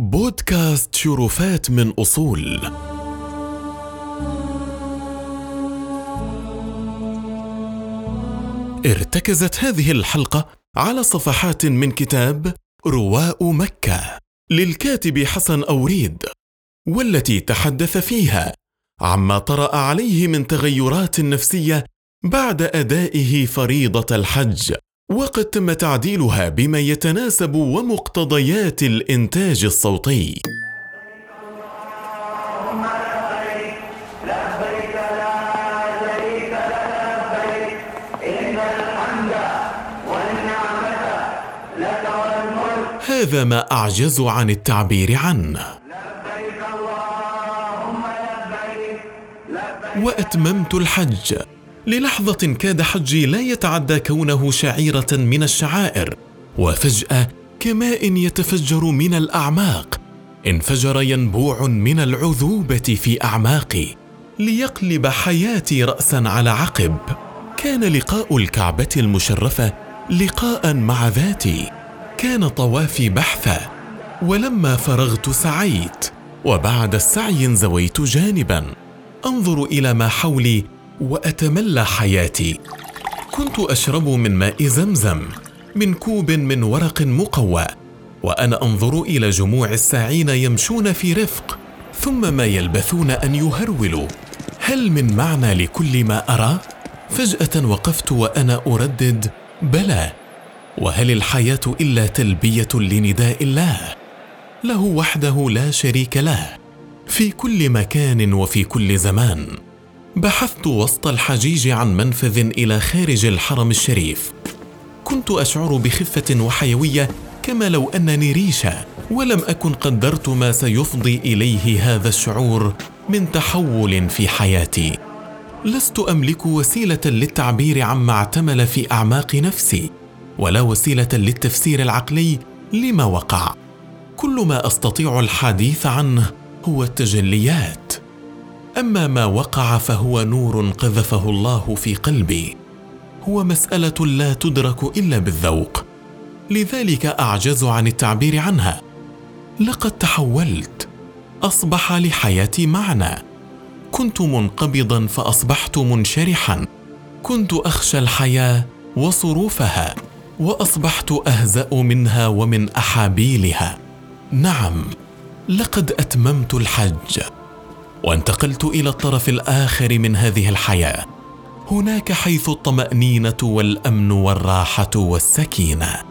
بودكاست شرفات من أصول. ارتكزت هذه الحلقة على صفحات من كتاب رواء مكة للكاتب حسن أوريد والتي تحدث فيها عما طرأ عليه من تغيرات نفسية بعد أدائه فريضة الحج. وقد تم تعديلها بما يتناسب ومقتضيات الإنتاج الصوتي. هذا ما أعجز عن التعبير عنه. وأتممت الحج. للحظة كاد حجي لا يتعدى كونه شعيرة من الشعائر وفجأة كماء يتفجر من الأعماق. انفجر ينبوع من العذوبة في أعماقي ليقلب حياتي راسا على عقب. كان لقاء الكعبة المشرفة لقاء مع ذاتي. كان طوافي بحثا ولما فرغت سعيت وبعد السعي انزويت جانبا. أنظر إلى ما حولي وأتملى حياتي. كنت أشرب من ماء زمزم من كوب من ورق مقوى وأنا أنظر إلى جموع الساعين يمشون في رفق ثم ما يلبثون أن يهرولوا. هل من معنى لكل ما أرى؟ فجأة وقفت وأنا أردد بلى وهل الحياة إلا تلبية لنداء الله؟ له وحده لا شريك له في كل مكان وفي كل زمان. بحثت وسط الحجيج عن منفذ إلى خارج الحرم الشريف. كنت أشعر بخفة وحيوية كما لو أنني ريشة ولم أكن قدرت ما سيفضي إليه هذا الشعور من تحول في حياتي. لست أملك وسيلة للتعبير عما اعتمل في أعماق نفسي ولا وسيلة للتفسير العقلي لما وقع. كل ما أستطيع الحديث عنه هو التجليات. أما ما وقع فهو نور قذفه الله في قلبي. هو مسألة لا تدرك إلا بالذوق. لذلك أعجز عن التعبير عنها. لقد تحولت. أصبح لحياتي معنى. كنت منقبضا فأصبحت منشرحا. كنت أخشى الحياة وصروفها وأصبحت أهزأ منها ومن أحابيلها. نعم لقد أتممت الحج. وانتقلت إلى الطرف الآخر من هذه الحياة. هناك حيث الطمأنينة والأمن والراحة والسكينة.